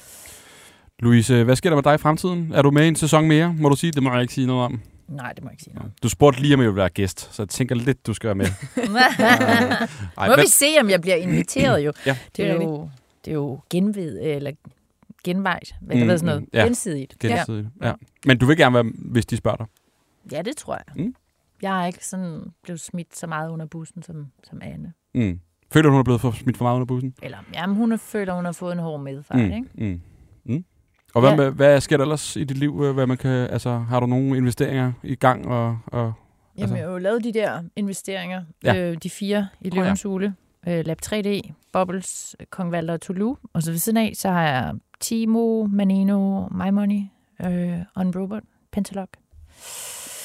Louise, hvad sker der med dig i fremtiden? Er du med i en sæson mere? Må du sige, det må jeg ikke sige noget om. Nej, det må jeg ikke sige noget. Du spurgte lige, om jeg ville være gæst, så jeg tænker lidt, du skal være med. Ej, Må hvad- vi se, om jeg bliver inviteret jo. Ja. Det er jo, det er jo genved, eller genvejt, hvad Mm, mm, sådan noget. mm, ja. Gensidigt. Gensidigt. Ja. Men du vil gerne være, hvis de spørger dig. Ja, det tror jeg. Mm. Jeg er ikke sådan blevet smidt så meget under bussen som, som Anne. Mm. Føler du, hun er blevet for, smidt for meget under bussen? Eller, jamen, hun er føler, hun har fået en hård medfart, mm. ikke? Mm. Mm. Og hvad, Ja. med, hvad sker der ellers i dit liv? øh, Hvad man kan, altså, har du nogle investeringer i gang? Og, og, Jamen, Altså- jeg har jo lavet de der investeringer, Ja. øh, de fire i ja. Løvens Hule, øh, Lab 3D, Bubbles, Kong Valder og Toulouse. Og så ved siden af, så har jeg Timo, Manino, MyMoney, øh, OnRobot, Pentalog.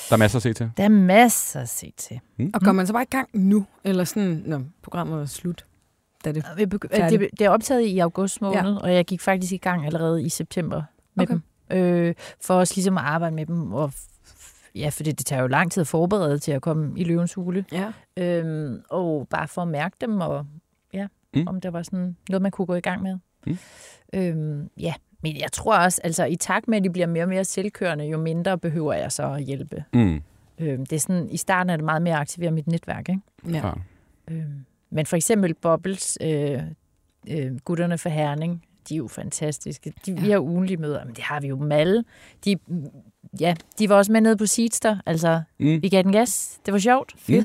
Der er masser at se til. Der er masser at se til. Og går man så bare i gang nu? Eller sådan, når programmet er slut? Da det... Det, det er optaget i august måned, Ja. og jeg gik faktisk i gang allerede i september med Okay. dem. Øh, for også ligesom at arbejde med dem. Og f- ja, for det, det tager jo lang tid at forberede til at komme i løvens hule. Ja. Øhm, og bare for at mærke dem, og ja, Mm. mm. om der var sådan noget, man kunne gå i gang med. Mm. Øhm, ja, men jeg tror også, altså i takt med, at de bliver mere og mere selvkørende, jo mindre behøver jeg så at hjælpe. Mm. Øhm, det er sådan, i starten er det meget mere at aktivere mit netværk, ikke? ja. Klart. Øhm, men for eksempel Bubbles, øh, øh, gutterne for Herning, de er jo fantastiske. De, ja. Vi har ugenlige møder, men det har vi jo med alle. De, ja, de var også med nede på Seedster, altså Mm. vi gav den gas. Det var sjovt. Mm.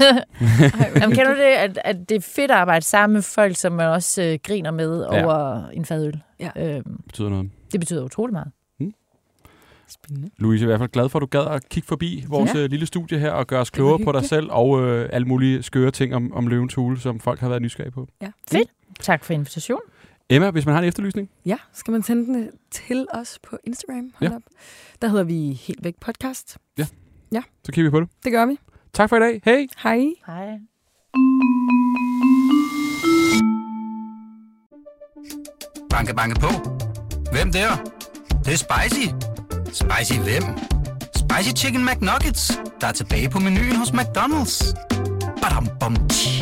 Jamen, kender du det, at, at det er fedt at arbejde sammen med folk, som man også øh, griner med Ja. over en fadøl? Ja. Øhm, betyder noget. det betyder utrolig meget. Spændende. Louise, jeg er i hvert fald glad for, at du gad at kigge forbi vores ja. lille studie her og gøre os klogere på dig selv og øh, alle mulige skøre ting om, om løvens hule, som folk har været nysgerrige på. Tak for invitationen. Emma, hvis man har en efterlysning? Ja, skal man sende den til os på Instagram? Hold Ja. op. Der hedder vi Helt Væk Podcast. Så kigger vi på det. Det gør vi. Tak for i dag. Hej! Hej. Hej. Banke, banke på. Hvem der? Det, det er spicy. Spicy hvem? Spicy Chicken McNuggets, der er tilbage på menuen hos McDonald's. Badum, bom, tji.